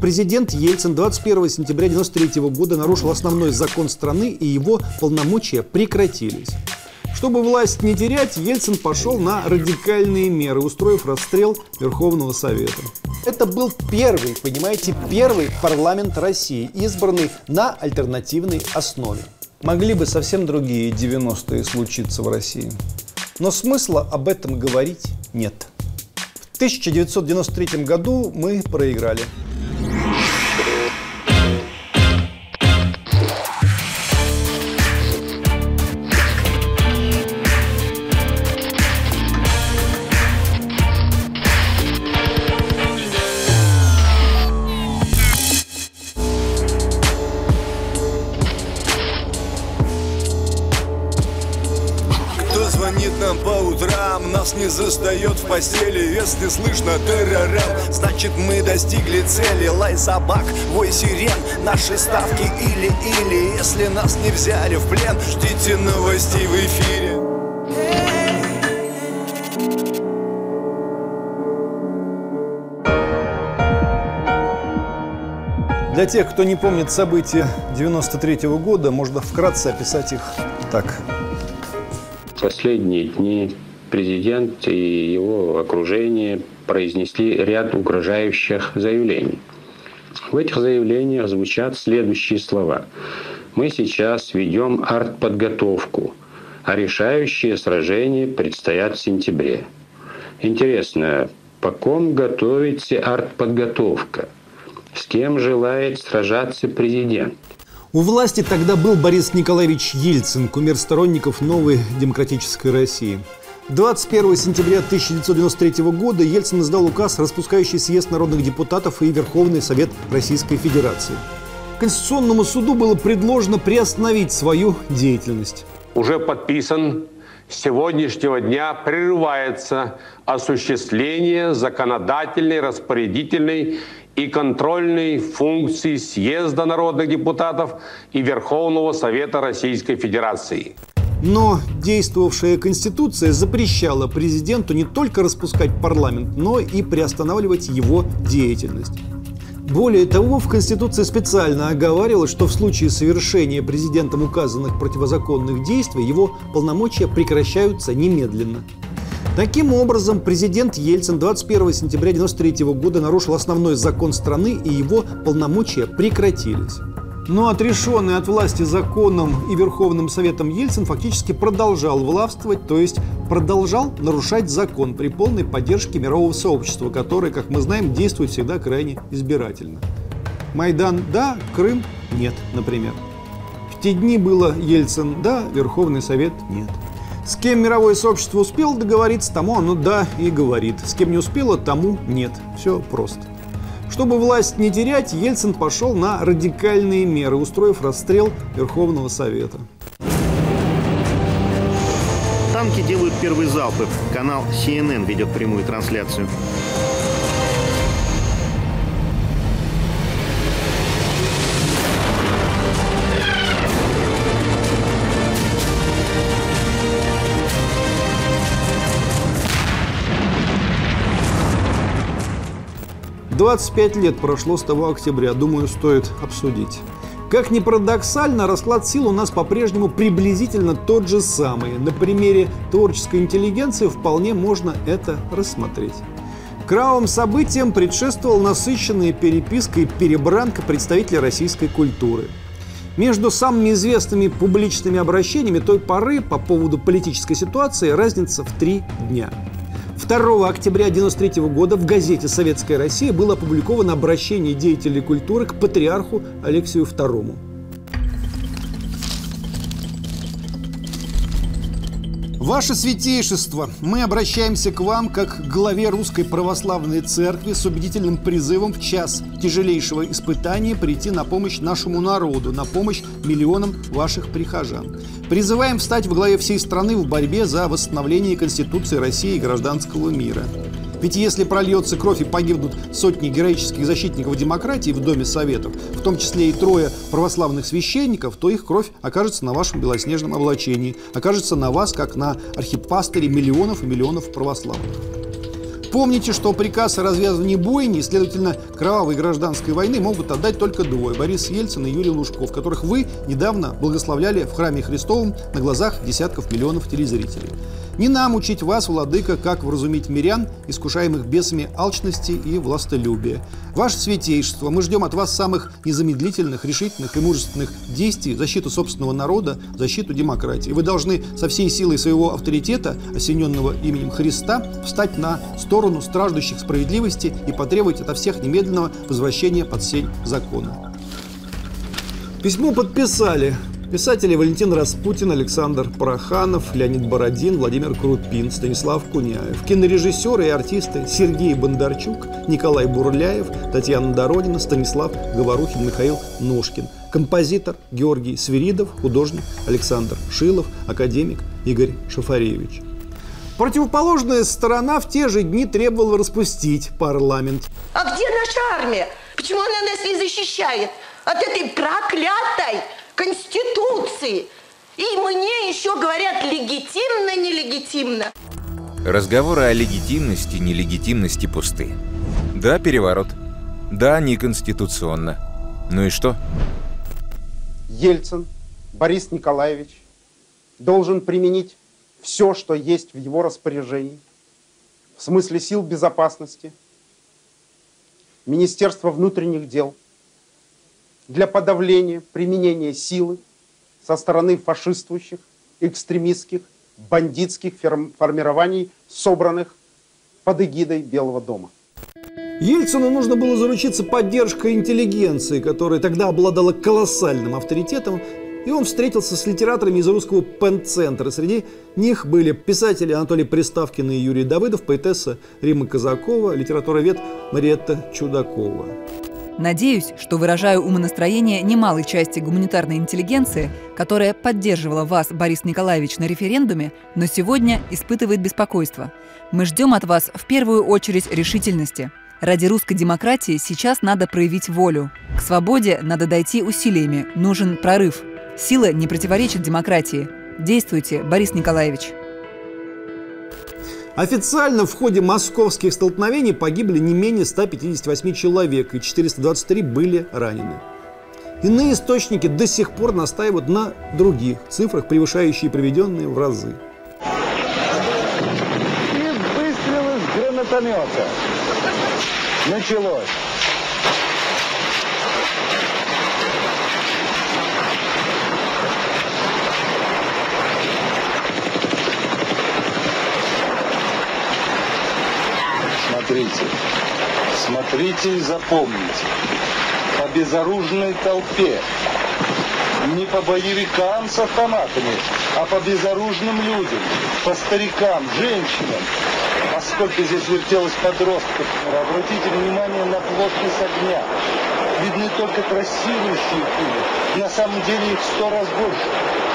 Президент Ельцин 21 сентября 1993 года нарушил основной закон страны, и его полномочия прекратились. Чтобы власть не терять, Ельцин пошел на радикальные меры, устроив расстрел Верховного Совета. Это был первый, понимаете, первый парламент России, избранный на альтернативной основе. Могли бы совсем другие 90-е случиться в России. Но смысла об этом говорить нет. В 1993 году мы проиграли. Нас не застает в постели. Если слышно террорем, значит мы достигли цели. Лай собак, вой сирен, наши ставки или-или. Если нас не взяли в плен, ждите новостей в эфире. Для тех, кто не помнит события 93 -го года, можно вкратце описать их. Так. Последние дни президент и его окружение произнесли ряд угрожающих заявлений. В этих заявлениях звучат следующие слова. Мы сейчас ведем артподготовку, а решающие сражения предстоят в сентябре. Интересно, по ком готовится артподготовка? С кем желает сражаться президент? У власти тогда был Борис Николаевич Ельцин, кумир сторонников новой демократической России. 21 сентября 1993 года Ельцин издал указ, распускающий съезд народных депутатов и Верховный Совет Российской Федерации. Конституционному суду было предложено приостановить свою деятельность. Уже подписан с сегодняшнего дня прерывается осуществление законодательной, распорядительной и контрольной функции съезда народных депутатов и Верховного Совета Российской Федерации. Но действовавшая Конституция запрещала президенту не только распускать парламент, но и приостанавливать его деятельность. Более того, в Конституции специально оговаривалось, что в случае совершения президентом указанных противозаконных действий его полномочия прекращаются немедленно. Таким образом, президент Ельцин 21 сентября 1993 года нарушил основной закон страны, и его полномочия прекратились. Но отрешенный от власти законом и Верховным Советом Ельцин фактически продолжал властвовать, то есть продолжал нарушать закон при полной поддержке мирового сообщества, которое, как мы знаем, действует всегда крайне избирательно. Майдан – да, Крым – нет, например. В те дни было Ельцин – да, Верховный Совет – нет. С кем мировое сообщество успело договориться, тому оно да и говорит. С кем не успело, тому нет. Все просто. Чтобы власть не терять, Ельцин пошел на радикальные меры, устроив расстрел Верховного Совета. Танки делают первые залпы. Канал CNN ведет прямую трансляцию. 25 лет прошло с того октября, думаю, стоит обсудить. Как ни парадоксально, расклад сил у нас по-прежнему приблизительно тот же самый. На примере творческой интеллигенции вполне можно это рассмотреть. Кровавым событиям предшествовал насыщенная переписка и перебранка представителей российской культуры. Между самыми известными публичными обращениями той поры по поводу политической ситуации разница в три дня – 2 октября 1993 года в газете «Советская Россия» было опубликовано обращение деятелей культуры к патриарху Алексию II. Ваше Святейшество, мы обращаемся к вам как к главе Русской Православной Церкви с убедительным призывом в час тяжелейшего испытания прийти на помощь нашему народу, на помощь миллионам ваших прихожан. Призываем встать в главе всей страны в борьбе за восстановление Конституции России и гражданского мира. Ведь если прольется кровь и погибнут сотни героических защитников демократии в Доме Советов, в том числе и трое православных священников, то их кровь окажется на вашем белоснежном облачении, окажется на вас, как на архипастыре миллионов и миллионов православных. Помните, что приказ о развязывании бойни следовательно, кровавой гражданской войны могут отдать только двое – Борис Ельцин и Юрий Лужков, которых вы недавно благословляли в храме Христовом на глазах десятков миллионов телезрителей. Не нам учить вас, владыка, как вразумить мирян, искушаемых бесами алчности и властолюбия. Ваше святейшество, мы ждем от вас самых незамедлительных, решительных и мужественных действий в защиту собственного народа, в защиту демократии. Вы должны со всей силой своего авторитета, осененного именем Христа, встать на сторону страждущих справедливости и потребовать ото всех немедленного возвращения под сень закона. Письмо подписали Писатели Валентин Распутин, Александр Пороханов, Леонид Бородин, Владимир Крупин, Станислав Куняев. Кинорежиссеры и артисты Сергей Бондарчук, Николай Бурляев, Татьяна Доронина, Станислав Говорухин, Михаил Ножкин. Композитор Георгий Свиридов, художник Александр Шилов, академик Игорь Шафаревич. Противоположная сторона в те же дни требовала распустить парламент. А где наша армия? Почему она нас не защищает от этой проклятой Конституции. И мне еще говорят легитимно, нелегитимно. Разговоры о легитимности, нелегитимности пусты. Да, переворот. Да, неконституционно. Ну и что? Ельцин Борис Николаевич должен применить все, что есть в его распоряжении, в смысле сил безопасности, Министерства внутренних дел – для подавления применения силы со стороны фашистующих, экстремистских, бандитских формирований, собранных под эгидой Белого дома. Ельцину нужно было заручиться поддержкой интеллигенции, которая тогда обладала колоссальным авторитетом, и он встретился с литераторами из русского пен-центра. Среди них были писатели Анатолий Приставкин и Юрий Давыдов, поэтесса Рима Казакова, литературовед Мариетта Чудакова. Надеюсь, что выражаю умонастроение немалой части гуманитарной интеллигенции, которая поддерживала вас, Борис Николаевич, на референдуме, но сегодня испытывает беспокойство. Мы ждем от вас в первую очередь решительности. Ради русской демократии сейчас надо проявить волю. К свободе надо дойти усилиями, нужен прорыв. Сила не противоречит демократии. Действуйте, Борис Николаевич. Официально в ходе московских столкновений погибли не менее 158 человек и 423 были ранены. Иные источники до сих пор настаивают на других цифрах, превышающие приведенные в разы. И выстрел из гранатомета. Началось. Смотрите, смотрите и запомните. По безоружной толпе, не по боевикам с автоматами, а по безоружным людям, по старикам, женщинам. А сколько здесь вертелось подростков. Обратите внимание на плотность огня. Видны только трассирующие пули. На самом деле их сто раз больше.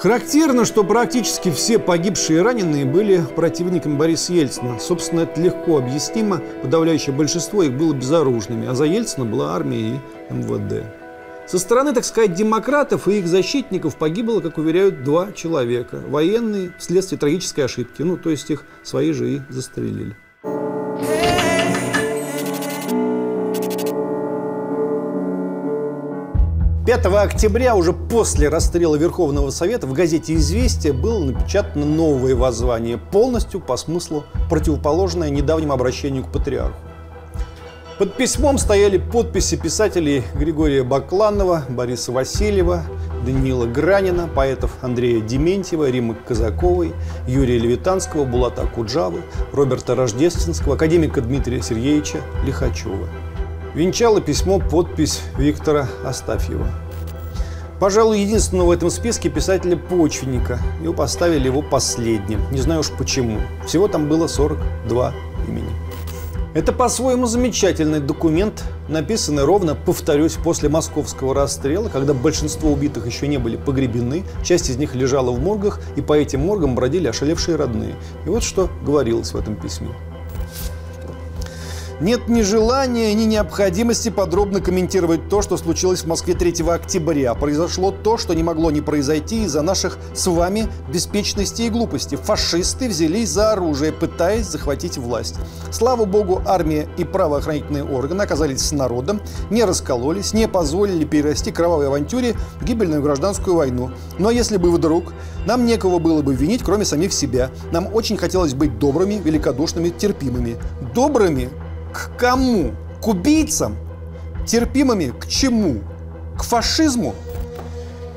Характерно, что практически все погибшие и раненые были противниками Бориса Ельцина. Собственно, это легко объяснимо. Подавляющее большинство их было безоружными, а за Ельцина была армия и МВД. Со стороны, так сказать, демократов и их защитников погибло, как уверяют, два человека. Военные вследствие трагической ошибки. Ну, то есть их свои же и застрелили. 5 октября, уже после расстрела Верховного Совета, в газете «Известия» было напечатано новое воззвание, полностью по смыслу противоположное недавнему обращению к патриарху. Под письмом стояли подписи писателей Григория Бакланова, Бориса Васильева, Даниила Гранина, поэтов Андрея Дементьева, Римы Казаковой, Юрия Левитанского, Булата Куджавы, Роберта Рождественского, академика Дмитрия Сергеевича Лихачева. Венчало письмо подпись Виктора Астафьева. Пожалуй, единственного в этом списке писателя почвенника. Его поставили его последним. Не знаю уж почему. Всего там было 42 имени. Это по-своему замечательный документ, написанный ровно, повторюсь, после московского расстрела, когда большинство убитых еще не были погребены, часть из них лежала в моргах, и по этим моргам бродили ошалевшие родные. И вот что говорилось в этом письме. Нет ни желания, ни необходимости подробно комментировать то, что случилось в Москве 3 октября. Произошло то, что не могло не произойти из-за наших с вами беспечности и глупости. Фашисты взялись за оружие, пытаясь захватить власть. Слава богу, армия и правоохранительные органы оказались с народом, не раскололись, не позволили перерасти кровавой авантюре в гибельную гражданскую войну. Но если бы вдруг, нам некого было бы винить, кроме самих себя. Нам очень хотелось быть добрыми, великодушными, терпимыми. Добрыми к кому? К убийцам? Терпимыми к чему? К фашизму?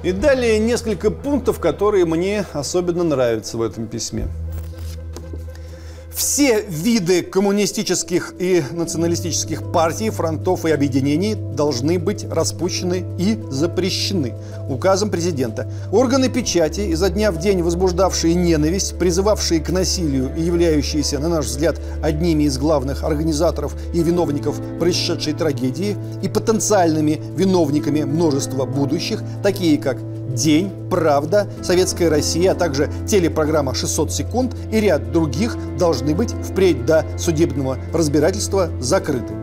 И далее несколько пунктов, которые мне особенно нравятся в этом письме. Все виды коммунистических и националистических партий, фронтов и объединений должны быть распущены и запрещены указом президента. Органы печати, изо дня в день возбуждавшие ненависть, призывавшие к насилию и являющиеся, на наш взгляд, одними из главных организаторов и виновников происшедшей трагедии и потенциальными виновниками множества будущих, такие как День, Правда, Советская Россия, а также телепрограмма «600 секунд» и ряд других должны быть впредь до судебного разбирательства закрыты.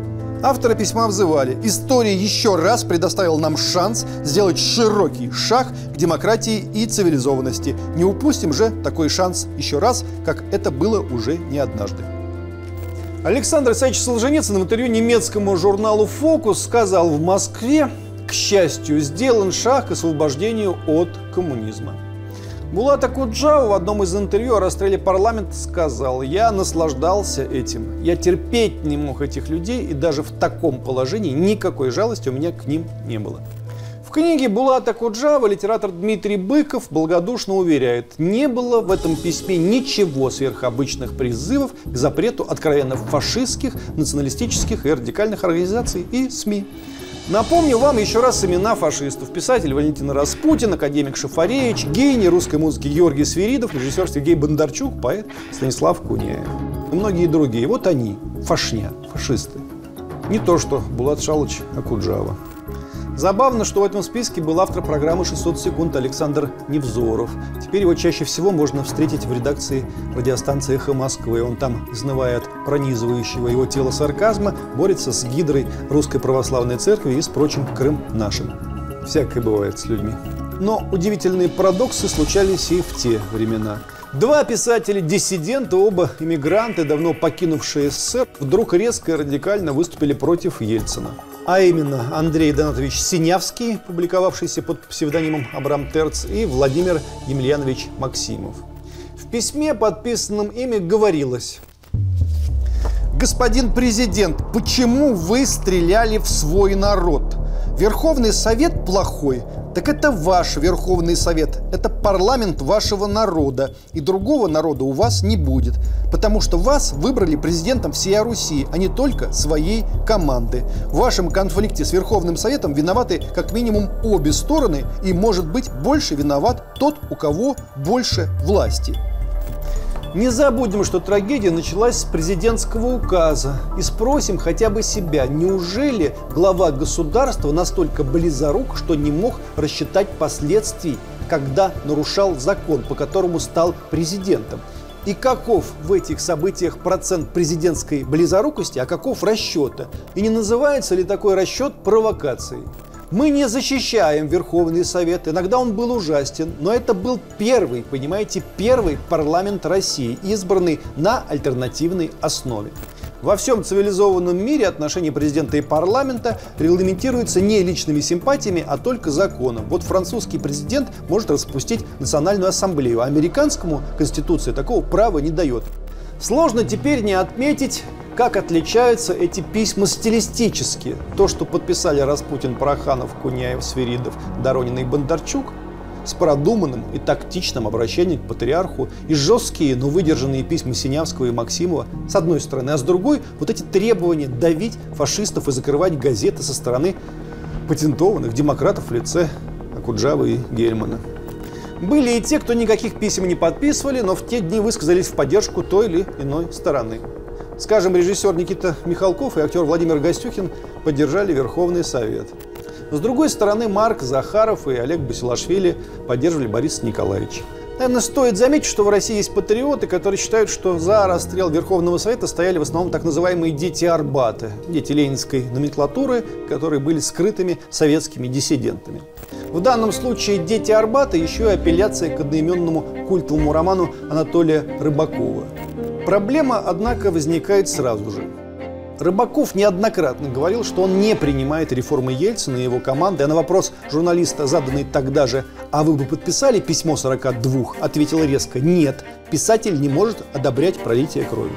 Авторы письма взывали. История еще раз предоставила нам шанс сделать широкий шаг к демократии и цивилизованности. Не упустим же такой шанс еще раз, как это было уже не однажды. Александр Исаевич Солженицын в интервью немецкому журналу «Фокус» сказал в Москве к счастью, сделан шаг к освобождению от коммунизма. Булат Акуджава в одном из интервью о расстреле парламента сказал, я наслаждался этим, я терпеть не мог этих людей, и даже в таком положении никакой жалости у меня к ним не было. В книге Булата Куджава литератор Дмитрий Быков благодушно уверяет, не было в этом письме ничего сверхобычных призывов к запрету откровенно фашистских, националистических и радикальных организаций и СМИ. Напомню вам еще раз имена фашистов. Писатель Валентин Распутин, академик Шафаревич, гений русской музыки Георгий Свиридов, режиссер Сергей Бондарчук, поэт Станислав Куняев. И многие другие. Вот они, фашня, фашисты. Не то, что Булат Шалыч Акуджава. Забавно, что в этом списке был автор программы «600 секунд» Александр Невзоров. Теперь его чаще всего можно встретить в редакции радиостанции «Эхо Москвы». Он там, изнывая от пронизывающего его тело сарказма, борется с гидрой Русской Православной Церкви и с прочим Крым нашим. Всякое бывает с людьми. Но удивительные парадоксы случались и в те времена. Два писателя-диссидента, оба иммигранты, давно покинувшие СССР, вдруг резко и радикально выступили против Ельцина а именно Андрей Донатович Синявский, публиковавшийся под псевдонимом Абрам Терц, и Владимир Емельянович Максимов. В письме, подписанном ими, говорилось «Господин президент, почему вы стреляли в свой народ? Верховный Совет плохой, так это ваш Верховный Совет, это парламент вашего народа, и другого народа у вас не будет, потому что вас выбрали президентом всей Руси, а не только своей команды. В вашем конфликте с Верховным Советом виноваты как минимум обе стороны, и может быть больше виноват тот, у кого больше власти. Не забудем, что трагедия началась с президентского указа. И спросим хотя бы себя, неужели глава государства настолько близорук, что не мог рассчитать последствий, когда нарушал закон, по которому стал президентом? И каков в этих событиях процент президентской близорукости, а каков расчета? И не называется ли такой расчет провокацией? Мы не защищаем Верховный Совет, иногда он был ужасен, но это был первый, понимаете, первый парламент России, избранный на альтернативной основе. Во всем цивилизованном мире отношения президента и парламента регламентируются не личными симпатиями, а только законом. Вот французский президент может распустить национальную ассамблею, а американскому конституция такого права не дает. Сложно теперь не отметить как отличаются эти письма стилистически? То, что подписали Распутин, Проханов, Куняев, Свиридов, Доронин и Бондарчук, с продуманным и тактичным обращением к патриарху и жесткие, но выдержанные письма Синявского и Максимова с одной стороны, а с другой вот эти требования давить фашистов и закрывать газеты со стороны патентованных демократов в лице Акуджава и Гельмана. Были и те, кто никаких писем не подписывали, но в те дни высказались в поддержку той или иной стороны. Скажем, режиссер Никита Михалков и актер Владимир Гостюхин поддержали Верховный Совет. С другой стороны, Марк Захаров и Олег Басилашвили поддерживали Бориса Николаевича. Наверное, стоит заметить, что в России есть патриоты, которые считают, что за расстрел Верховного Совета стояли в основном так называемые дети Арбаты, дети ленинской номенклатуры, которые были скрытыми советскими диссидентами. В данном случае «Дети Арбата» еще и апелляция к одноименному культовому роману Анатолия Рыбакова. Проблема, однако, возникает сразу же. Рыбаков неоднократно говорил, что он не принимает реформы Ельцина и его команды, а на вопрос журналиста, заданный тогда же «А вы бы подписали письмо 42?» ответил резко «Нет, писатель не может одобрять пролитие крови».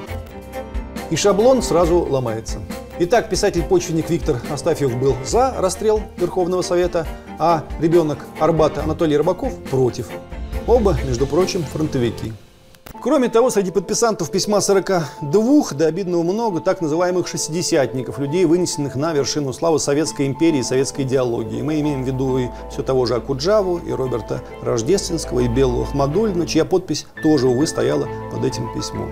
И шаблон сразу ломается. Итак, писатель-почвенник Виктор Астафьев был за расстрел Верховного Совета, а ребенок Арбата Анатолий Рыбаков против. Оба, между прочим, фронтовики. Кроме того, среди подписантов письма 42 до обидного много так называемых шестидесятников, людей, вынесенных на вершину славы Советской империи и советской идеологии. Мы имеем в виду и все того же Акуджаву, и Роберта Рождественского, и Белую Ахмадульну, чья подпись тоже, увы, стояла под этим письмом.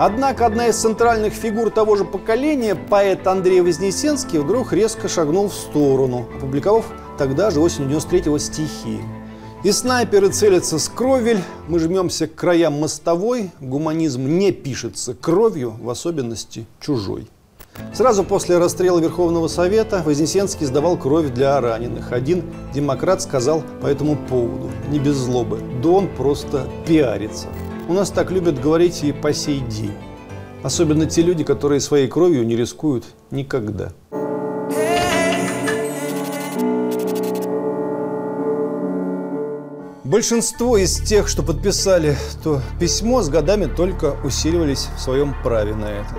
Однако одна из центральных фигур того же поколения, поэт Андрей Вознесенский, вдруг резко шагнул в сторону, опубликовав тогда же осенью 93-го стихи. И снайперы целятся с кровель, мы жмемся к краям мостовой, гуманизм не пишется кровью, в особенности чужой. Сразу после расстрела Верховного Совета Вознесенский сдавал кровь для раненых. Один демократ сказал по этому поводу, не без злобы, да он просто пиарится. У нас так любят говорить и по сей день. Особенно те люди, которые своей кровью не рискуют никогда. Большинство из тех, что подписали то письмо, с годами только усиливались в своем праве на это.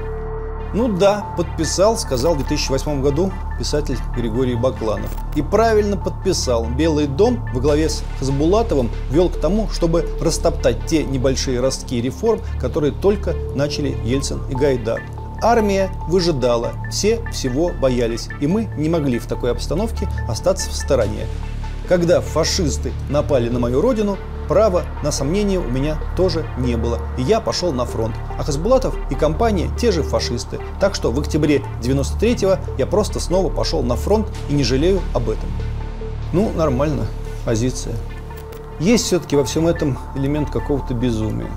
Ну да, подписал, сказал в 2008 году писатель Григорий Бакланов. И правильно подписал. Белый дом во главе с Хасбулатовым вел к тому, чтобы растоптать те небольшие ростки реформ, которые только начали Ельцин и Гайдар. Армия выжидала, все всего боялись, и мы не могли в такой обстановке остаться в стороне. Когда фашисты напали на мою родину, права на сомнение у меня тоже не было. И я пошел на фронт. А Хасбулатов и компания те же фашисты. Так что в октябре 93-го я просто снова пошел на фронт и не жалею об этом. Ну, нормально. Позиция. Есть все-таки во всем этом элемент какого-то безумия.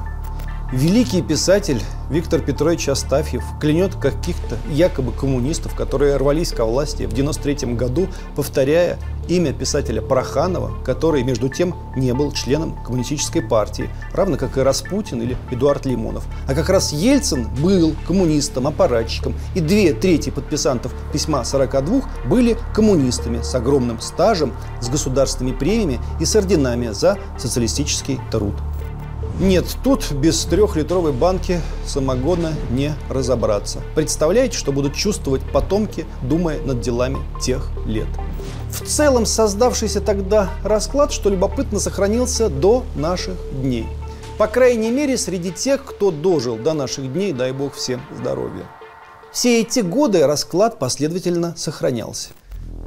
Великий писатель Виктор Петрович Астафьев клянет каких-то якобы коммунистов, которые рвались ко власти в 93 году, повторяя имя писателя Проханова, который, между тем, не был членом коммунистической партии, равно как и Распутин или Эдуард Лимонов. А как раз Ельцин был коммунистом, аппаратчиком, и две трети подписантов письма 42 были коммунистами с огромным стажем, с государственными премиями и с орденами за социалистический труд. Нет, тут без трехлитровой банки самогона не разобраться. Представляете, что будут чувствовать потомки, думая над делами тех лет. В целом создавшийся тогда расклад, что любопытно, сохранился до наших дней. По крайней мере, среди тех, кто дожил до наших дней, дай бог всем здоровья. Все эти годы расклад последовательно сохранялся.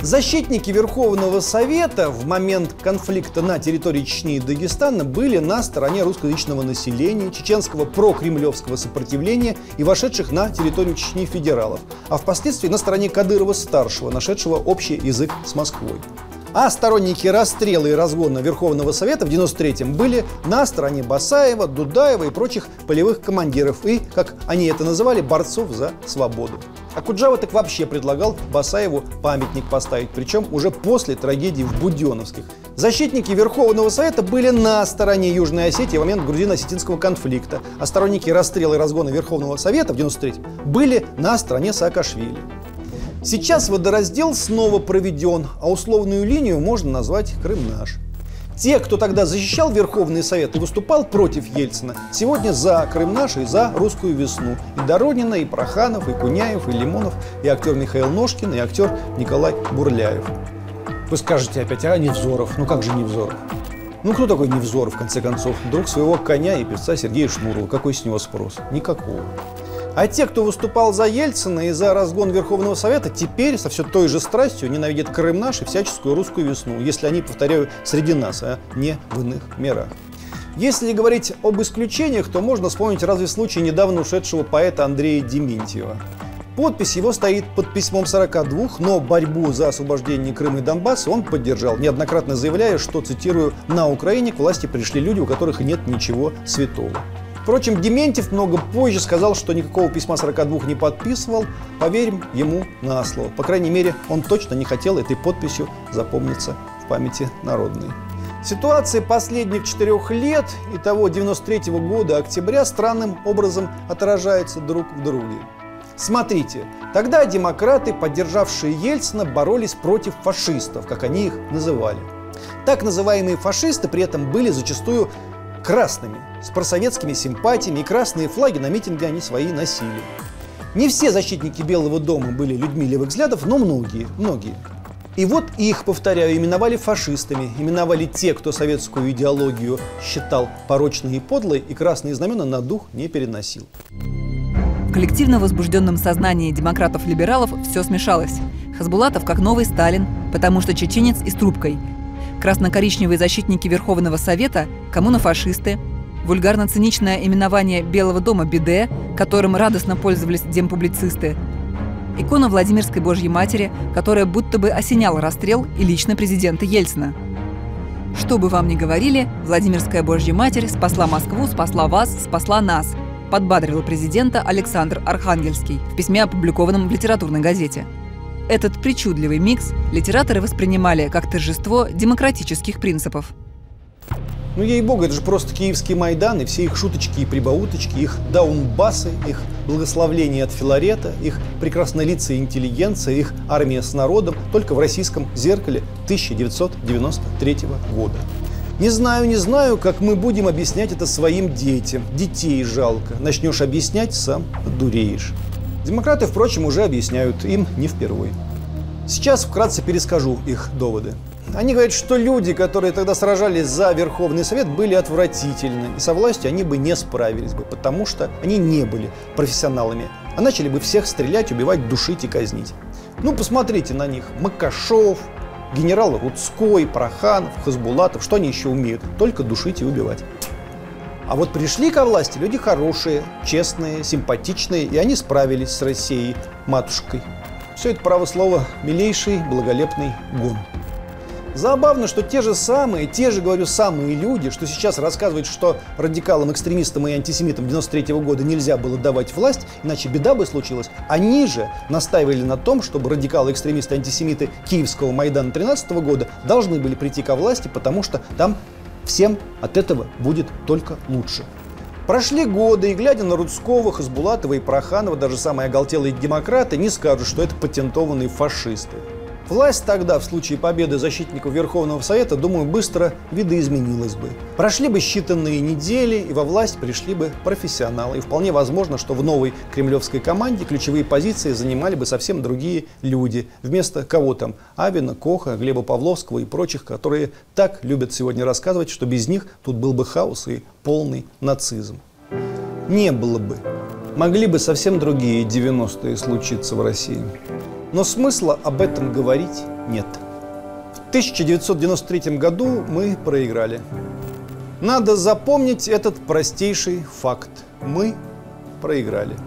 Защитники Верховного Совета в момент конфликта на территории Чечни и Дагестана были на стороне русскоязычного населения, чеченского прокремлевского сопротивления и вошедших на территорию Чечни федералов, а впоследствии на стороне Кадырова-старшего, нашедшего общий язык с Москвой. А сторонники расстрела и разгона Верховного Совета в 93-м были на стороне Басаева, Дудаева и прочих полевых командиров и, как они это называли, борцов за свободу. А Куджава так вообще предлагал Басаеву памятник поставить, причем уже после трагедии в Буденовских. Защитники Верховного Совета были на стороне Южной Осетии в момент грузино-осетинского конфликта, а сторонники расстрела и разгона Верховного Совета в 93-м были на стороне Саакашвили. Сейчас водораздел снова проведен, а условную линию можно назвать Крым наш. Те, кто тогда защищал Верховный Совет и выступал против Ельцина, сегодня за Крым наш и за русскую весну. И Доронина, и Проханов, и Куняев, и Лимонов, и актер Михаил Ножкин, и актер Николай Бурляев. Вы скажете опять, а Невзоров? Ну как же Невзоров? Ну кто такой Невзоров, в конце концов? Друг своего коня и певца Сергея Шнурова. Какой с него спрос? Никакого. А те, кто выступал за Ельцина и за разгон Верховного Совета, теперь со все той же страстью ненавидят Крым наш и всяческую русскую весну, если они, повторяю, среди нас, а не в иных мирах. Если говорить об исключениях, то можно вспомнить разве случай недавно ушедшего поэта Андрея Дементьева. Подпись его стоит под письмом 42, но борьбу за освобождение Крыма и Донбасса он поддержал, неоднократно заявляя, что, цитирую, «на Украине к власти пришли люди, у которых нет ничего святого». Впрочем, Дементьев много позже сказал, что никакого письма 42 не подписывал. Поверим ему на слово. По крайней мере, он точно не хотел этой подписью запомниться в памяти народной. Ситуация последних четырех лет и того 93 -го года октября странным образом отражается друг в друге. Смотрите, тогда демократы, поддержавшие Ельцина, боролись против фашистов, как они их называли. Так называемые фашисты при этом были зачастую красными, с просоветскими симпатиями, и красные флаги на митинге они свои носили. Не все защитники Белого дома были людьми левых взглядов, но многие, многие. И вот их, повторяю, именовали фашистами, именовали те, кто советскую идеологию считал порочной и подлой, и красные знамена на дух не переносил. В коллективно возбужденном сознании демократов-либералов все смешалось. Хасбулатов как новый Сталин, потому что чеченец и с трубкой. Красно-коричневые защитники Верховного Совета – коммунофашисты. Вульгарно-циничное именование Белого дома – биде, которым радостно пользовались демпублицисты – икона Владимирской Божьей Матери, которая будто бы осеняла расстрел и лично президента Ельцина. Что бы вам ни говорили, Владимирская Божья Матерь спасла Москву, спасла вас, спасла нас, подбадрил президента Александр Архангельский в письме, опубликованном в литературной газете. Этот причудливый микс литераторы воспринимали как торжество демократических принципов – ну, ей-богу, это же просто киевский Майдан, и все их шуточки и прибауточки, их даунбасы, их благословление от Филарета, их прекраснолицая интеллигенция, их армия с народом только в российском зеркале 1993 года. Не знаю, не знаю, как мы будем объяснять это своим детям. Детей жалко. Начнешь объяснять, сам дуреешь. Демократы, впрочем, уже объясняют, им не впервые. Сейчас вкратце перескажу их доводы. Они говорят, что люди, которые тогда сражались за Верховный Совет, были отвратительны. И со властью они бы не справились бы, потому что они не были профессионалами. А начали бы всех стрелять, убивать, душить и казнить. Ну, посмотрите на них. Макашов, генерал Рудской, Проханов, Хазбулатов. Что они еще умеют? Только душить и убивать. А вот пришли ко власти люди хорошие, честные, симпатичные, и они справились с Россией, матушкой. Все это право слова «милейший, благолепный гон». Забавно, что те же самые, те же, говорю, самые люди, что сейчас рассказывают, что радикалам, экстремистам и антисемитам 93 -го года нельзя было давать власть, иначе беда бы случилась, они же настаивали на том, чтобы радикалы, экстремисты, антисемиты Киевского Майдана 13 -го года должны были прийти ко власти, потому что там всем от этого будет только лучше. Прошли годы, и глядя на Рудского, Хасбулатова и Проханова, даже самые оголтелые демократы не скажут, что это патентованные фашисты. Власть тогда, в случае победы защитников Верховного Совета, думаю, быстро видоизменилась бы. Прошли бы считанные недели, и во власть пришли бы профессионалы. И вполне возможно, что в новой кремлевской команде ключевые позиции занимали бы совсем другие люди. Вместо кого там? Авина, Коха, Глеба Павловского и прочих, которые так любят сегодня рассказывать, что без них тут был бы хаос и полный нацизм. Не было бы. Могли бы совсем другие 90-е случиться в России. Но смысла об этом говорить нет. В 1993 году мы проиграли. Надо запомнить этот простейший факт. Мы проиграли.